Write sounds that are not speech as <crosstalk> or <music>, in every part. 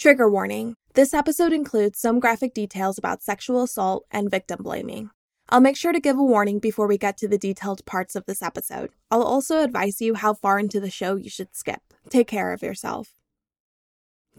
Trigger warning this episode includes some graphic details about sexual assault and victim blaming. I'll make sure to give a warning before we get to the detailed parts of this episode. I'll also advise you how far into the show you should skip. Take care of yourself.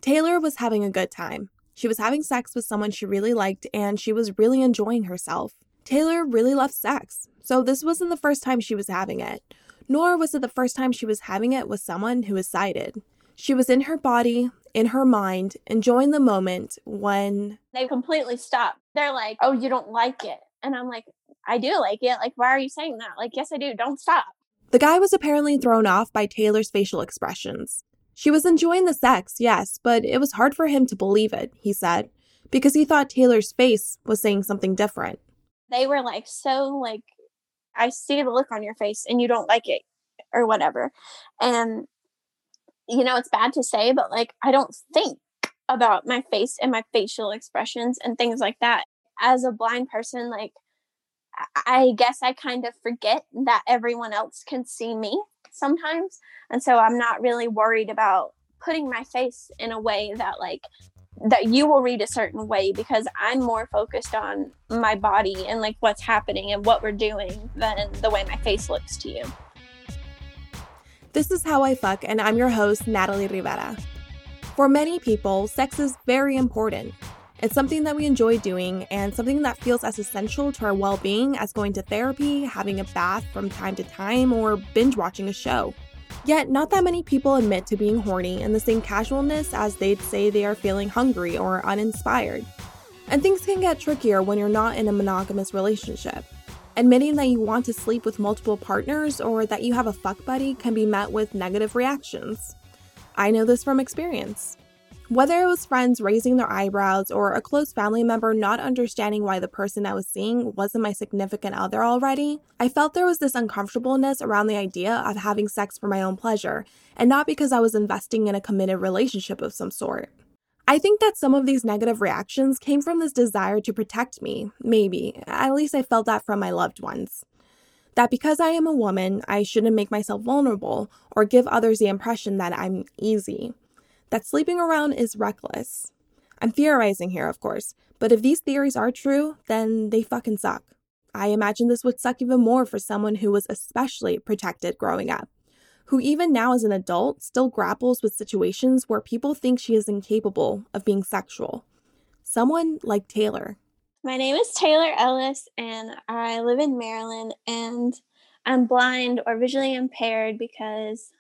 Taylor was having a good time. She was having sex with someone she really liked and she was really enjoying herself. Taylor really loved sex, so this wasn't the first time she was having it, nor was it the first time she was having it with someone who was sighted. She was in her body, in her mind, enjoying the moment when they completely stop. They're like, "Oh, you don't like it," and I'm like, "I do like it. Like, why are you saying that? Like, yes, I do. Don't stop." The guy was apparently thrown off by Taylor's facial expressions. She was enjoying the sex, yes, but it was hard for him to believe it, he said, because he thought Taylor's face was saying something different. They were like, so, like, I see the look on your face and you don't like it or whatever. And, you know, it's bad to say, but like, I don't think about my face and my facial expressions and things like that. As a blind person, like, I guess I kind of forget that everyone else can see me sometimes. And so I'm not really worried about putting my face in a way that like that you will read a certain way because I'm more focused on my body and like what's happening and what we're doing than the way my face looks to you. This is How I Fuck, and I'm your host, Natalie Rivera. For many people, sex is very important. It's something that we enjoy doing and something that feels as essential to our well being as going to therapy, having a bath from time to time, or binge watching a show. Yet, not that many people admit to being horny in the same casualness as they'd say they are feeling hungry or uninspired. And things can get trickier when you're not in a monogamous relationship. Admitting that you want to sleep with multiple partners or that you have a fuck buddy can be met with negative reactions. I know this from experience. Whether it was friends raising their eyebrows or a close family member not understanding why the person I was seeing wasn't my significant other already, I felt there was this uncomfortableness around the idea of having sex for my own pleasure, and not because I was investing in a committed relationship of some sort. I think that some of these negative reactions came from this desire to protect me, maybe. At least I felt that from my loved ones. That because I am a woman, I shouldn't make myself vulnerable or give others the impression that I'm easy that sleeping around is reckless. I'm theorizing here, of course, but if these theories are true, then they fucking suck. I imagine this would suck even more for someone who was especially protected growing up, who even now as an adult still grapples with situations where people think she is incapable of being sexual. Someone like Taylor. My name is Taylor Ellis, and I live in Maryland, and I'm blind or visually impaired because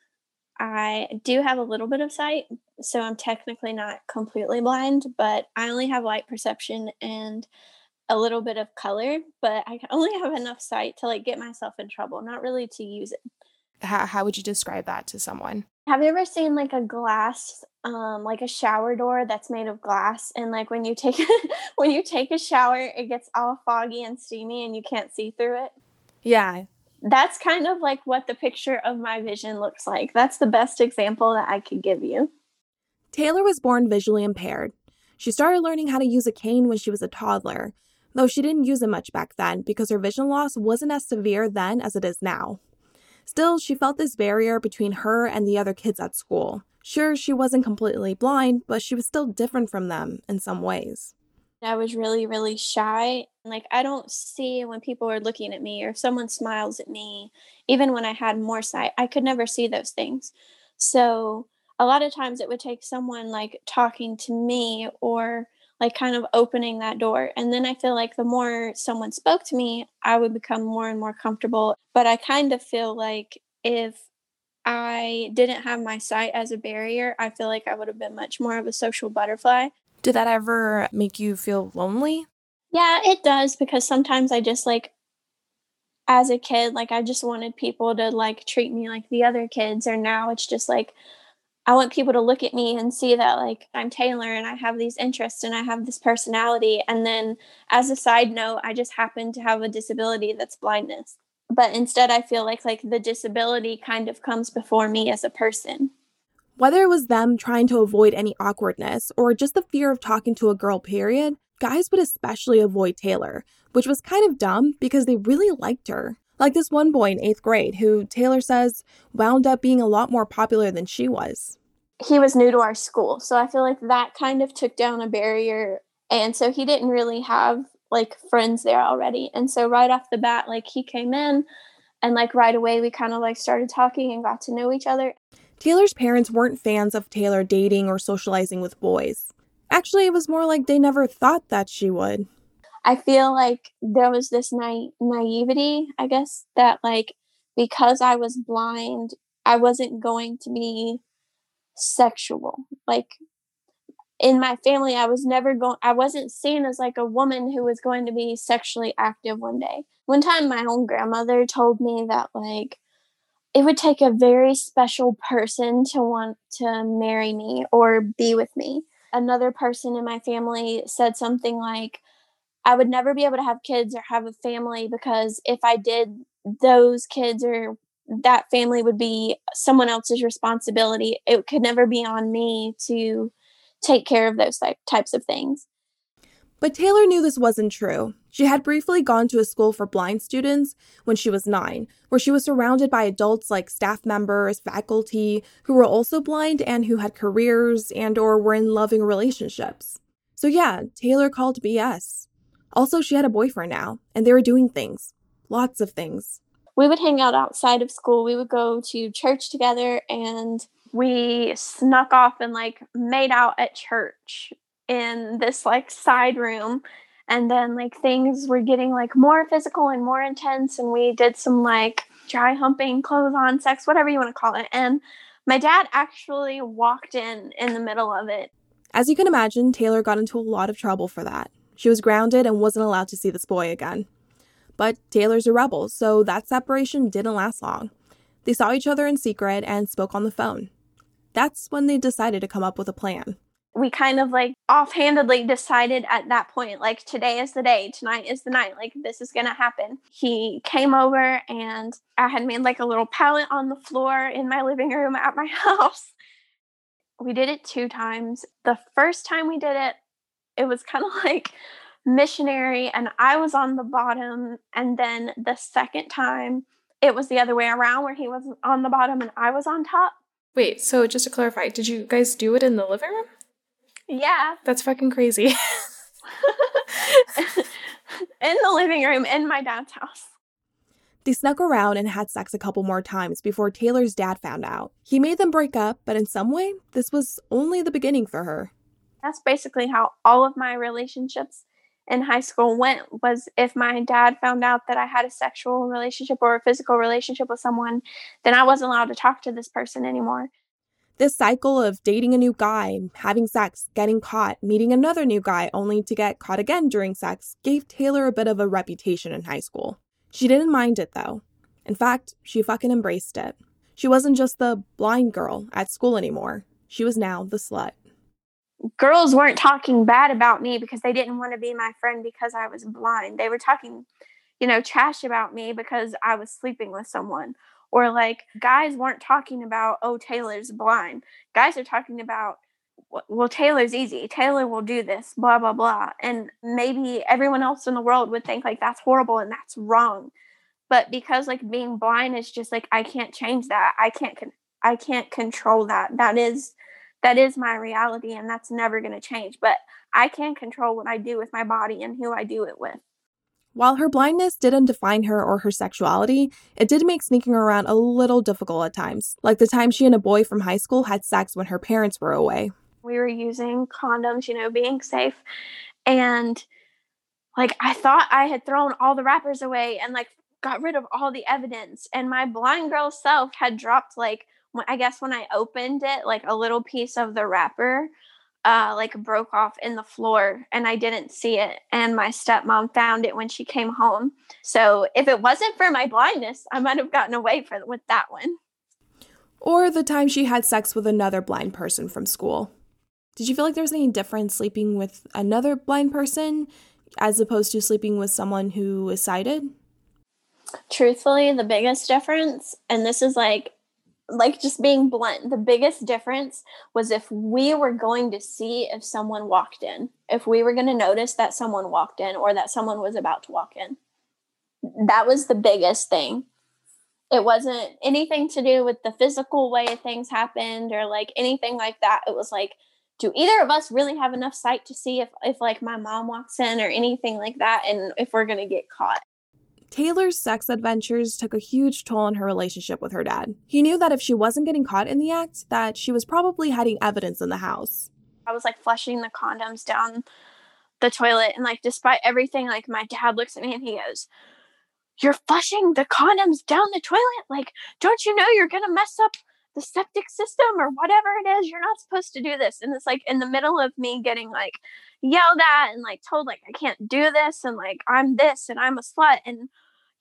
I do have a little bit of sight, so I'm technically not completely blind, but I only have light perception and a little bit of color, but I only <laughs> have enough sight to like get myself in trouble, not really to use it. How how would you describe that to someone? Have you ever seen like a glass um like a shower door that's made of glass and like when you take <laughs> when you take a shower it gets all foggy and steamy and you can't see through it? Yeah, that's kind of like what the picture of my vision looks like. That's the best example that I could give you. Taylor was born visually impaired. She started learning how to use a cane when she was a toddler, though she didn't use it much back then because her vision loss wasn't as severe then as it is now. Still, she felt this barrier between her and the other kids at school. Sure, she wasn't completely blind, but she was still different from them in some ways. I was really, really shy. Like, I don't see when people are looking at me or if someone smiles at me, even when I had more sight, I could never see those things. So, a lot of times it would take someone like talking to me or like kind of opening that door. And then I feel like the more someone spoke to me, I would become more and more comfortable. But I kind of feel like if I didn't have my sight as a barrier, I feel like I would have been much more of a social butterfly. Did that ever make you feel lonely? Yeah, it does because sometimes I just like as a kid, like I just wanted people to like treat me like the other kids or now it's just like I want people to look at me and see that like I'm Taylor and I have these interests and I have this personality and then as a side note, I just happen to have a disability that's blindness. But instead I feel like like the disability kind of comes before me as a person. Whether it was them trying to avoid any awkwardness or just the fear of talking to a girl, period, guys would especially avoid Taylor, which was kind of dumb because they really liked her. Like this one boy in eighth grade who Taylor says wound up being a lot more popular than she was. he was new to our school. So I feel like that kind of took down a barrier. And so he didn't really have like friends there already. And so right off the bat, like he came in and like right away we kind of like started talking and got to know each other. Taylor's parents weren't fans of Taylor dating or socializing with boys. Actually, it was more like they never thought that she would. I feel like there was this na- naivety, I guess, that like because I was blind, I wasn't going to be sexual. Like in my family, I was never going, I wasn't seen as like a woman who was going to be sexually active one day. One time, my own grandmother told me that like it would take a very special person to want to marry me or be with me. Another person in my family said something like, I would never be able to have kids or have a family because if I did, those kids or that family would be someone else's responsibility. It could never be on me to take care of those types of things. But Taylor knew this wasn't true. She had briefly gone to a school for blind students when she was nine, where she was surrounded by adults like staff members, faculty, who were also blind and who had careers and or were in loving relationships. So yeah, Taylor called BS. Also, she had a boyfriend now, and they were doing things. Lots of things we would hang out outside of school. We would go to church together and we snuck off and like made out at church in this like side room. And then like things were getting like more physical and more intense. And we did some like dry humping, clothes on sex, whatever you want to call it. And my dad actually walked in in the middle of it. As you can imagine, Taylor got into a lot of trouble for that. She was grounded and wasn't allowed to see this boy again. But Taylor's a rebel, so that separation didn't last long. They saw each other in secret and spoke on the phone. That's when they decided to come up with a plan. We kind of like offhandedly decided at that point, like, today is the day, tonight is the night, like, this is gonna happen. He came over and I had made like a little pallet on the floor in my living room at my <laughs> house. We did it two times. The first time we did it, it was kind of <laughs> like missionary and I was on the bottom. And then the second time, it was the other way around where he was on the bottom and I was on top. Wait, so just to clarify, did you guys do it in the living room? Yeah. That's fucking crazy. <laughs> <laughs> in the living room in my dad's house. They snuck around and had sex a couple more times before Taylor's dad found out. He made them break up, but in some way, this was only the beginning for her. That's basically how all of my relationships in high school went was if my dad found out that I had a sexual relationship or a physical relationship with someone, then I wasn't allowed to talk to this person anymore. This cycle of dating a new guy, having sex, getting caught, meeting another new guy only to get caught again during sex gave Taylor a bit of a reputation in high school. She didn't mind it though. In fact, she fucking embraced it. She wasn't just the blind girl at school anymore. She was now the slut girls weren't talking bad about me because they didn't want to be my friend because I was blind. They were talking, you know, trash about me because I was sleeping with someone. Or like guys weren't talking about, oh, Taylor's blind. Guys are talking about, well, Taylor's easy. Taylor will do this, blah, blah, blah. And maybe everyone else in the world would think like that's horrible and that's wrong. But because like being blind is just like, I can't change that. I can't, con- I can't control that. That is, that is my reality and that's never going to change. But I can control what I do with my body and who I do it with. While her blindness didn't define her or her sexuality, it did make sneaking around a little difficult at times, like the time she and a boy from high school had sex when her parents were away. We were using condoms, you know, being safe. And like I thought I had thrown all the wrappers away and like got rid of all the evidence. And my blind girl self had dropped like I guess when I opened it, like a little piece of the wrapper uh, like broke off in the floor and I didn't see it. And my stepmom found it when she came home. So if it wasn't for my blindness, I might have gotten away for, with that one. Or the time she had sex with another blind person from school. Did you feel like there was any difference sleeping with another blind person as opposed to sleeping with someone who is sighted? Truthfully, the biggest difference, and this is like like just being blunt, the biggest difference was if we were going to see if someone walked in, if we were going to notice that someone walked in or that someone was about to walk in. That was the biggest thing. It wasn't anything to do with the physical way things happened or like anything like that. It was like, do either of us really have enough sight to see if, if like my mom walks in or anything like that and if we're going to get caught? Taylor's sex adventures took a huge toll on her relationship with her dad. He knew that if she wasn't getting caught in the act, that she was probably hiding evidence in the house. I was like flushing the condoms down the toilet and like despite everything like my dad looks at me and he goes, "You're flushing the condoms down the toilet? Like don't you know you're to mess up the septic system or whatever it is? You're not supposed to do this." And it's like in the middle of me getting like yelled at and like told like I can't do this and like I'm this and I'm a slut and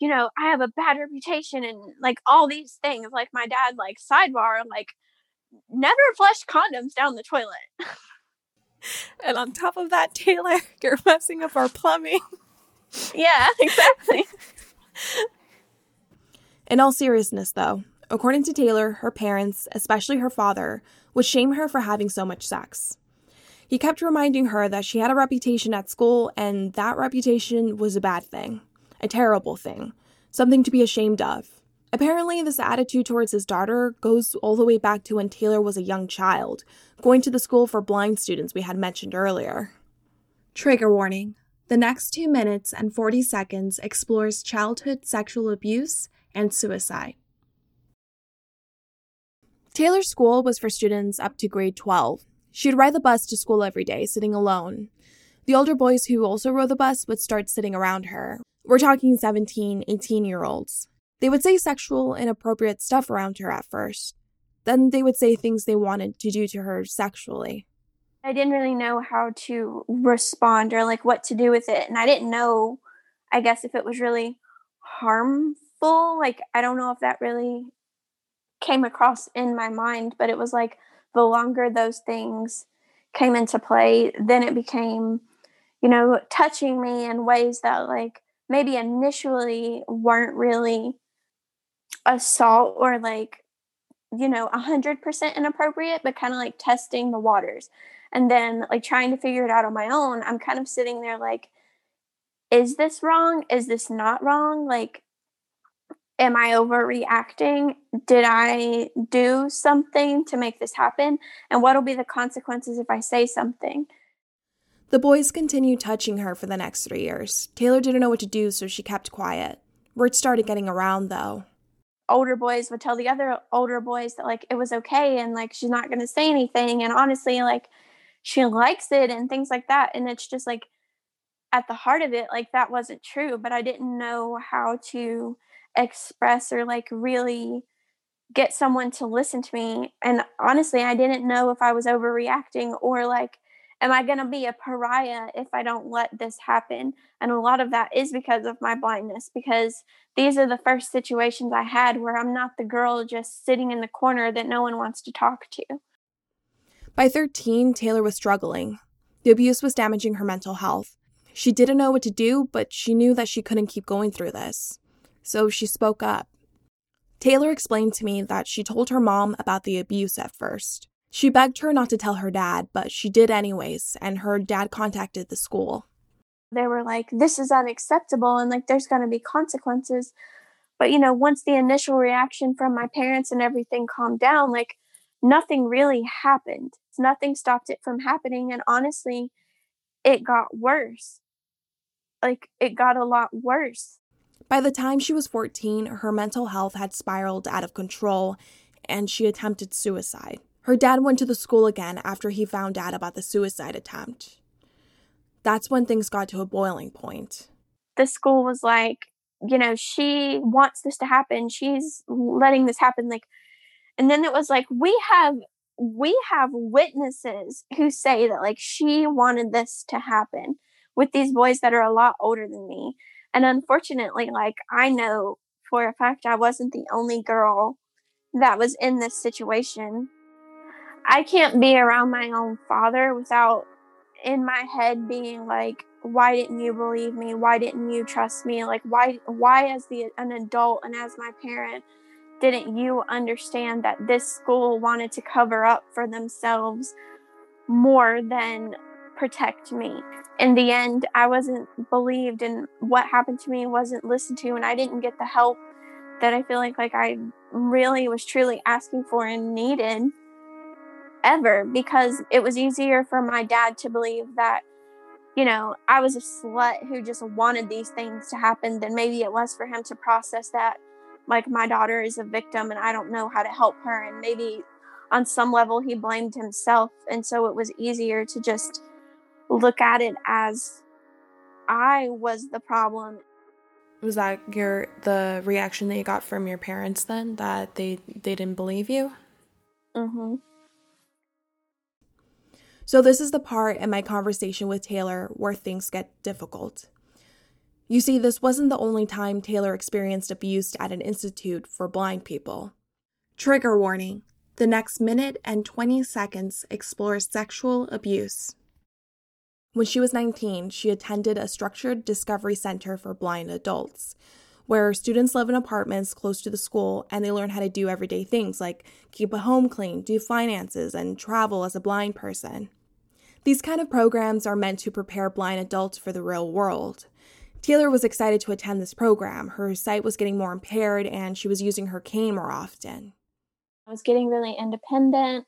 you know, I have a bad reputation and like all these things. Like my dad, like sidebar, like never flush condoms down the toilet. and on top of that, Taylor, <laughs> you're messing up our plumbing. yeah, <laughs> exactly. <laughs> In all seriousness, though, according to Taylor, her parents, especially her father, would shame her for having so much sex. He kept reminding her that she had a reputation at school and that reputation was a bad thing a terrible thing, something to be ashamed of. Apparently, this attitude towards his daughter goes all the way back to when Taylor was a young child, going to the school for blind students we had mentioned earlier. Trigger warning the next 2 minutes and 40 seconds explores childhood sexual abuse and suicide. Taylor's school was for students up to grade 12. She'd ride the bus to school every day, sitting alone. The older boys who also rode the bus would start sitting around her, we're talking 17, 18 year olds. They would say sexual, inappropriate stuff around her at first. Then they would say things they wanted to do to her sexually. I didn't really know how to respond or like what to do with it. And I didn't know, I guess, if it was really harmful. Like, I don't know if that really came across in my mind, but it was like the longer those things came into play, then it became, you know, touching me in ways that like maybe initially weren't really assault or like you know 100% inappropriate but kind of like testing the waters. And then like trying to figure it out on my own i'm kind of sitting there like is this wrong? Is this not wrong? Like am i overreacting did i do something to make this happen and what'll be the consequences if i say something the boys continued touching her for the next three years. Taylor didn't know what to do, so she kept quiet. Word started getting around, though. Older boys would tell the other older boys that, like, it was okay and, like, she's not going to say anything. And honestly, like, she likes it and things like that. And it's just like, at the heart of it, like, that wasn't true, but I didn't know how to express or, like, really get someone to listen to me. And honestly, I didn't know if I was overreacting or, like, am I going to be a pariah if I don't let this happen? And a lot of that is because of my blindness, because these are the first situations I had where I'm not the girl just sitting in the corner that no one wants to talk to. By 13, Taylor was struggling. The abuse was damaging her mental health. She didn't know what to do, but she knew that she couldn't keep going through this. So she spoke up. Taylor explained to me that she told her mom about the abuse at first. She begged her not to tell her dad, but she did anyways, and her dad contacted the school. They were like, this is unacceptable and like there's going to be consequences. But, you know, once the initial reaction from my parents and everything calmed down, like nothing really happened. Nothing stopped it from happening. And honestly, it got worse. Like it got a lot worse. By the time she was 14, her mental health had spiraled out of control and she attempted suicide. Her dad went to the school again after he found out about the suicide attempt. That's when things got to a boiling point. The school was like, you know, she wants this to happen. She's letting this happen like and then it was like we have we have witnesses who say that like she wanted this to happen with these boys that are a lot older than me. And unfortunately, like I know for a fact I wasn't the only girl that was in this situation. I can't be around my own father without in my head being like why didn't you believe me? Why didn't you trust me? Like why why as the an adult and as my parent didn't you understand that this school wanted to cover up for themselves more than protect me in the end i wasn't believed and what happened to me wasn't listened to and i didn't get the help that I feel like like I really was truly asking for and needed ever because it was easier for my dad to believe that you know I was a slut who just wanted these things to happen than maybe it was for him to process that like my daughter is a victim and I don't know how to help her and maybe on some level he blamed himself and so it was easier to just look at it as I was the problem was that your the reaction that you got from your parents then that they they didn't believe you? Mhm. So this is the part in my conversation with Taylor where things get difficult. You see, this wasn't the only time Taylor experienced abuse at an institute for blind people. Trigger warning. The next minute and 20 seconds explores sexual abuse. When she was 19, she attended a structured discovery center for blind adults, where students live in apartments close to the school and they learn how to do everyday things like keep a home clean, do finances, and travel as a blind person. These kind of programs are meant to prepare blind adults for the real world. Taylor was excited to attend this program. Her sight was getting more impaired and she was using her cane more often. I was getting really independent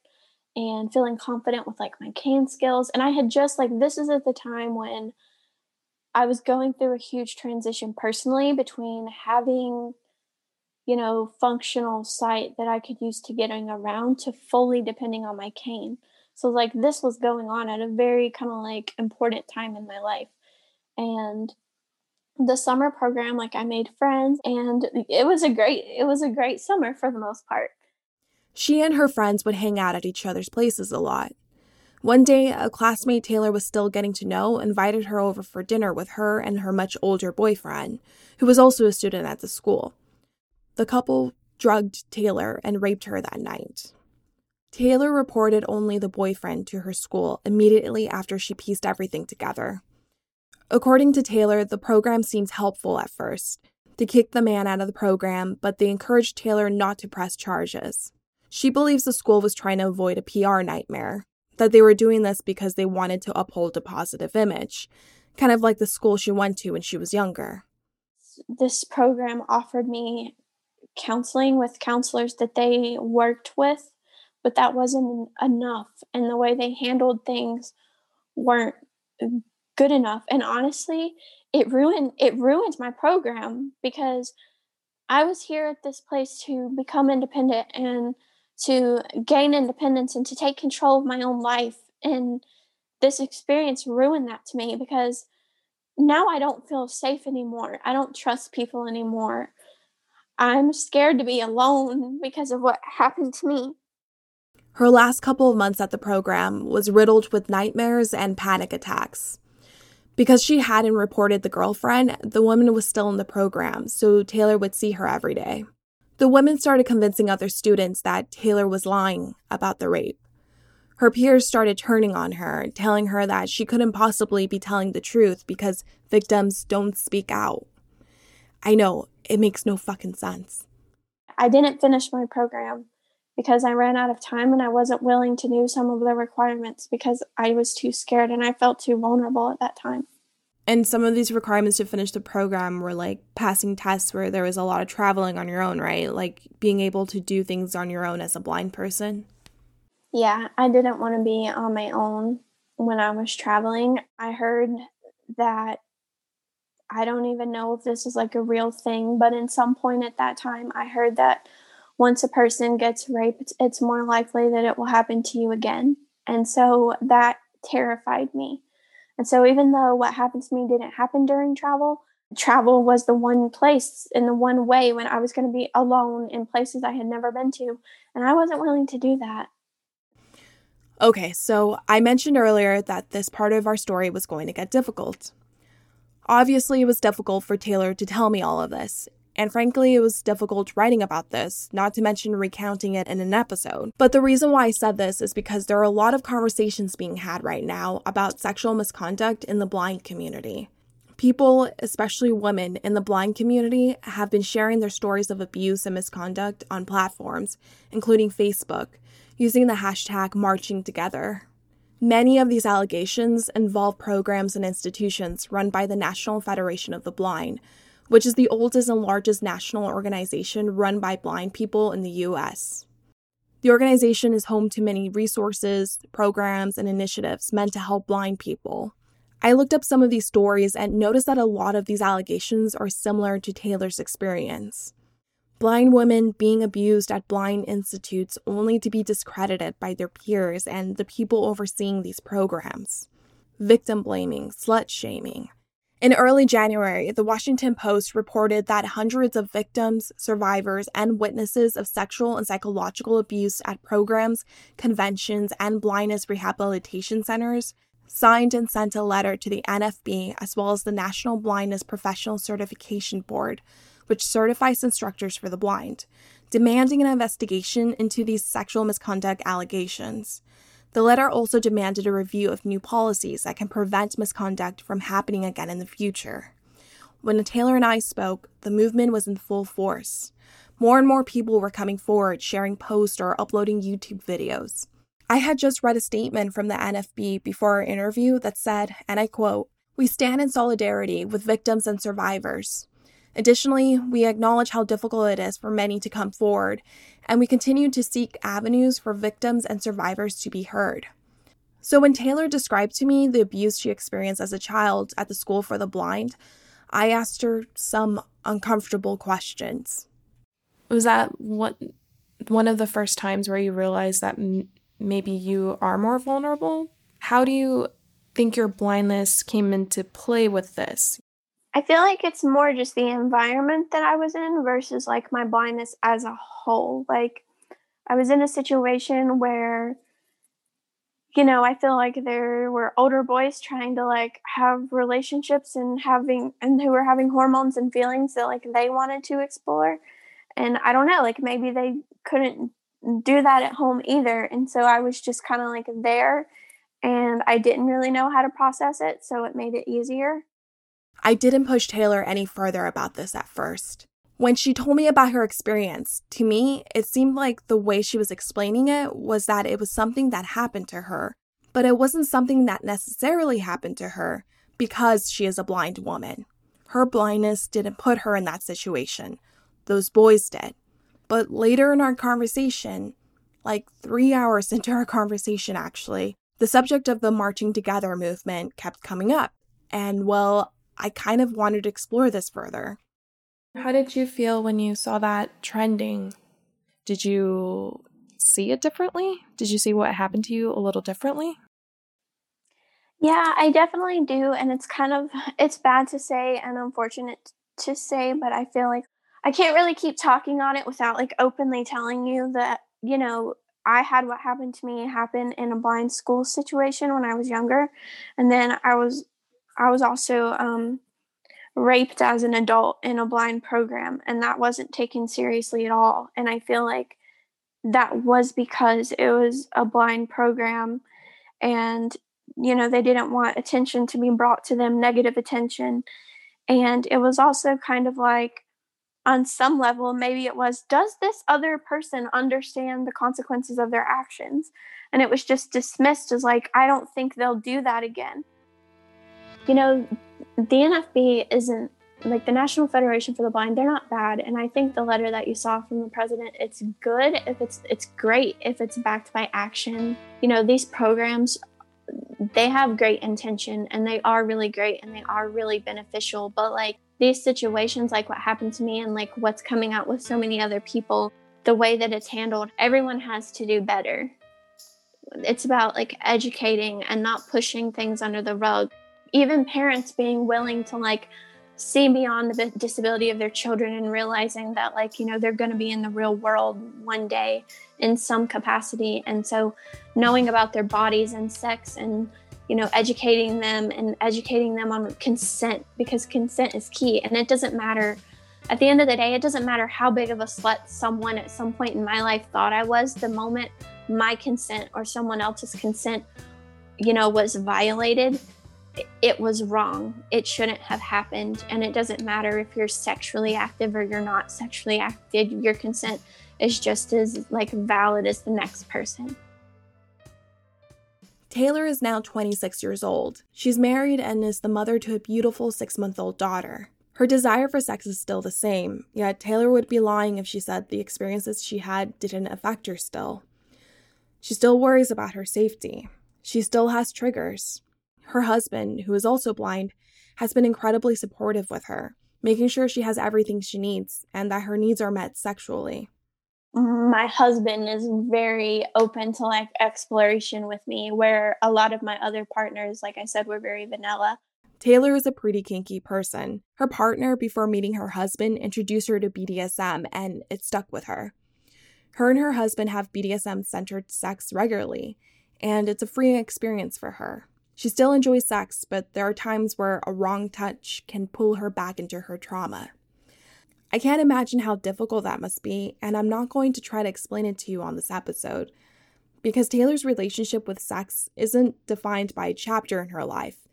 and feeling confident with like my cane skills. And I had just like, this is at the time when I was going through a huge transition personally between having, you know, functional sight that I could use to getting around to fully depending on my cane. So like this was going on at a very kind of like important time in my life. And the summer program like I made friends and it was a great it was a great summer for the most part. She and her friends would hang out at each other's places a lot. One day, a classmate Taylor was still getting to know invited her over for dinner with her and her much older boyfriend, who was also a student at the school. The couple drugged Taylor and raped her that night. Taylor reported only the boyfriend to her school immediately after she pieced everything together. According to Taylor, the program seemed helpful at first. They kicked the man out of the program, but they encouraged Taylor not to press charges. She believes the school was trying to avoid a PR nightmare, that they were doing this because they wanted to uphold a positive image, kind of like the school she went to when she was younger. This program offered me counseling with counselors that they worked with, but that wasn't enough. And the way they handled things weren't good enough. And honestly, it ruined it ruined my program because I was here at this place to become independent and to gain independence and to take control of my own life. And this experience ruined that to me because now I don't feel safe anymore. I don't trust people anymore. I'm scared to be alone because of what happened to me. Her last couple of months at the program was riddled with nightmares and panic attacks. Because she hadn't reported the girlfriend, the woman was still in the program, so Taylor would see her every day. The women started convincing other students that Taylor was lying about the rape. Her peers started turning on her, telling her that she couldn't possibly be telling the truth because victims don't speak out. I know, it makes no fucking sense. I didn't finish my program because I ran out of time and I wasn't willing to do some of the requirements because I was too scared and I felt too vulnerable at that time. And some of these requirements to finish the program were like passing tests where there was a lot of traveling on your own, right? Like being able to do things on your own as a blind person. Yeah, I didn't want to be on my own when I was traveling. I heard that I don't even know if this is like a real thing, but in some point at that time, I heard that once a person gets raped, it's more likely that it will happen to you again. And so that terrified me and so, even though what happened to me didn't happen during travel, travel was the one place and the one way when I was going to be alone in places I had never been to. And I wasn't willing to do that. Okay, so I mentioned earlier that this part of our story was going to get difficult. Obviously, it was difficult for Taylor to tell me all of this, and frankly, it was difficult writing about this, not to mention recounting it in an episode. But the reason why I said this is because there are a lot of conversations being had right now about sexual misconduct in the blind community. People, especially women in the blind community, have been sharing their stories of abuse and misconduct on platforms, including Facebook, using the hashtag marching together. Many of these allegations involve programs and institutions run by the National Federation of the Blind, which is the oldest and largest national organization run by blind people in the US. The organization is home to many resources, programs, and initiatives meant to help blind people. I looked up some of these stories and noticed that a lot of these allegations are similar to Taylor's experience. Blind women being abused at blind institutes only to be discredited by their peers and the people overseeing these programs. Victim blaming, slut shaming, in early January, the Washington Post reported that hundreds of victims, survivors, and witnesses of sexual and psychological abuse at programs, conventions, and blindness rehabilitation centers signed and sent a letter to the NFB as well as the National Blindness Professional Certification Board, which certifies instructors for the blind, demanding an investigation into these sexual misconduct allegations. The letter also demanded a review of new policies that can prevent misconduct from happening again in the future. When Taylor and I spoke, the movement was in full force. More and more people were coming forward, sharing posts or uploading YouTube videos. I had just read a statement from the NFB before our interview that said, and I quote, We stand in solidarity with victims and survivors. Additionally, we acknowledge how difficult it is for many to come forward, and we continue to seek avenues for victims and survivors to be heard. So, when Taylor described to me the abuse she experienced as a child at the school for the blind, I asked her some uncomfortable questions. Was that what one of the first times where you realized that m- maybe you are more vulnerable? How do you think your blindness came into play with this? I feel like it's more just the environment that I was in versus like my blindness as a whole. Like I was in a situation where you know, I feel like there were older boys trying to like have relationships and having and who were having hormones and feelings that like they wanted to explore. And I don't know, like maybe they couldn't do that at home either. And so I was just kind of like there and I didn't really know how to process it, so it made it easier. I didn't push Taylor any further about this at first. When she told me about her experience, to me, it seemed like the way she was explaining it was that it was something that happened to her, but it wasn't something that necessarily happened to her because she is a blind woman. Her blindness didn't put her in that situation. Those boys did. But later in our conversation, like three <laughs> hours into our conversation actually, the subject of the Marching Together movement kept coming up. And well, I kind of wanted to explore this further. How did you feel when you saw that trending? Did you see it differently? Did you see what happened to you a little differently? Yeah, I definitely do. And it's kind of, it's bad to say and unfortunate to say, but I feel like I can't really keep talking on it without like openly telling you that, you know, I had what happened to me happen in a blind school situation when I was younger. And then I was I was also um, raped as an adult in a blind program, and that wasn't taken seriously at all. And I feel like that was because it was a blind program, and you know they didn't want attention to be brought to them, negative attention. And it was also kind of like, on some level, maybe it was, does this other person understand the consequences of their actions? And it was just dismissed as like, I don't think they'll do that again. You know, the NFB isn't like the National Federation for the Blind, they're not bad. And I think the letter that you saw from the president, it's good if it's it's great if it's backed by action. You know, these programs they have great intention and they are really great and they are really beneficial, but like these situations like what happened to me and like what's coming out with so many other people, the way that it's handled, everyone has to do better. It's about like educating and not pushing things under the rug even parents being willing to like see beyond the disability of their children and realizing that like you know they're going to be in the real world one day in some capacity. And so knowing about their bodies and sex and you know educating them and educating them on consent because consent is key. And it doesn't matter at the end of the day it doesn't matter how big of a slut someone at some point in my life thought i was the moment my consent or someone else's consent you know was violated it was wrong. It shouldn't have happened. And it doesn't matter if you're sexually active or you're not sexually active, your consent is just as like valid as the next person. Taylor is now 26 years old. She's married and is the mother to a beautiful six month old daughter. Her desire for sex is still the same, yet Taylor would be lying if she said the experiences she had didn't affect her still. She still worries about her safety. She still has triggers. Her husband, who is also blind, has been incredibly supportive with her, making sure she has everything she needs and that her needs are met sexually. My husband is very open to like exploration with me, where a lot of my other partners, like I said, were very vanilla. Taylor is a pretty kinky person. Her partner, before meeting her husband, introduced her to BDSM, and it stuck with her. Her and her husband have BDSM centered sex regularly, and it's a freeing experience for her. She still enjoys sex, but there are times where a wrong touch can pull her back into her trauma. I can't imagine how difficult that must be, and I'm not going to try to explain it to you on this episode, because Taylor's relationship with sex isn't defined by a chapter in her life.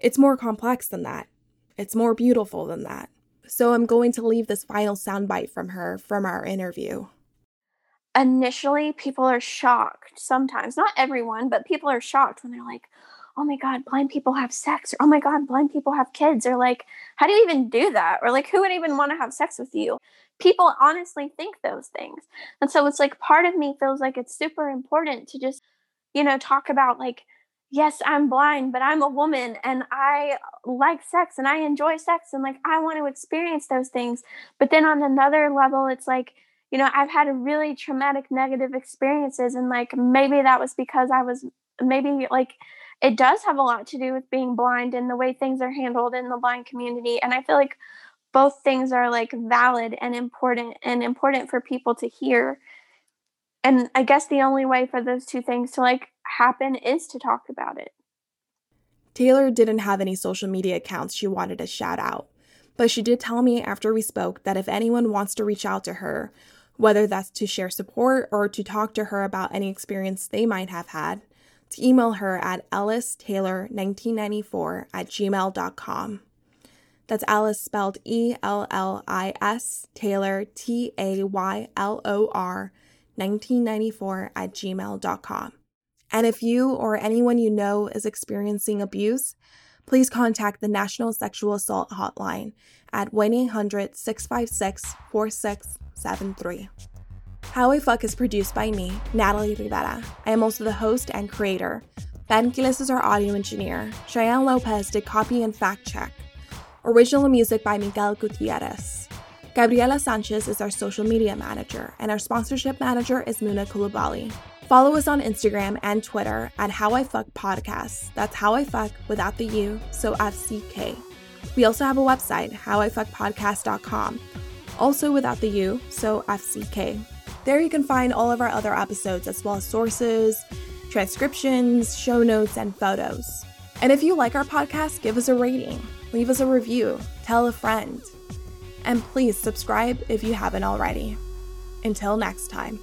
It's more complex than that. It's more beautiful than that. So I'm going to leave this final soundbite from her from our interview. Initially, people are shocked sometimes, not everyone, but people are shocked when they're like, oh my God, blind people have sex, or oh my God, blind people have kids, or like, how do you even do that? Or like, who would even want to have sex with you? People honestly think those things. And so it's like part of me feels like it's super important to just, you know, talk about like, yes, I'm blind, but I'm a woman and I like sex and I enjoy sex and like I want to experience those things. But then on another level, it's like, you know, I've had really traumatic negative experiences and like maybe that was because I was maybe like it does have a lot to do with being blind and the way things are handled in the blind community. And I feel like both things are like valid and important and important for people to hear. And I guess the only way for those two things to like happen is to talk about it. Taylor didn't have any social media accounts she wanted to shout out, but she did tell me after we spoke that if anyone wants to reach out to her, whether that's to share support or to talk to her about any experience they might have had, to email her at ellistaylor1994 at gmail.com. That's Ellis spelled E L L I S, Taylor T A Y L O R, 1994 at gmail.com. And if you or anyone you know is experiencing abuse, please contact the National Sexual Assault Hotline at 1 800 656 4673. How I Fuck is produced by me, Natalie Rivera. I am also the host and creator. Ben Gillis is our audio engineer. Cheyenne Lopez did copy and fact check. Original music by Miguel Gutierrez. Gabriela Sanchez is our social media manager, and our sponsorship manager is Muna Kulubali. Follow us on Instagram and Twitter at How I Fuck Podcast. That's How I Fuck without the U, so FCK. We also have a website, howifuckpodcast.com, also without the U, so FCK. There you can find all of our other episodes as well as sources, transcriptions, show notes, and photos. And if you like our podcast, give us a rating, leave us a review, tell a friend. And please subscribe if you haven't already. Until next time.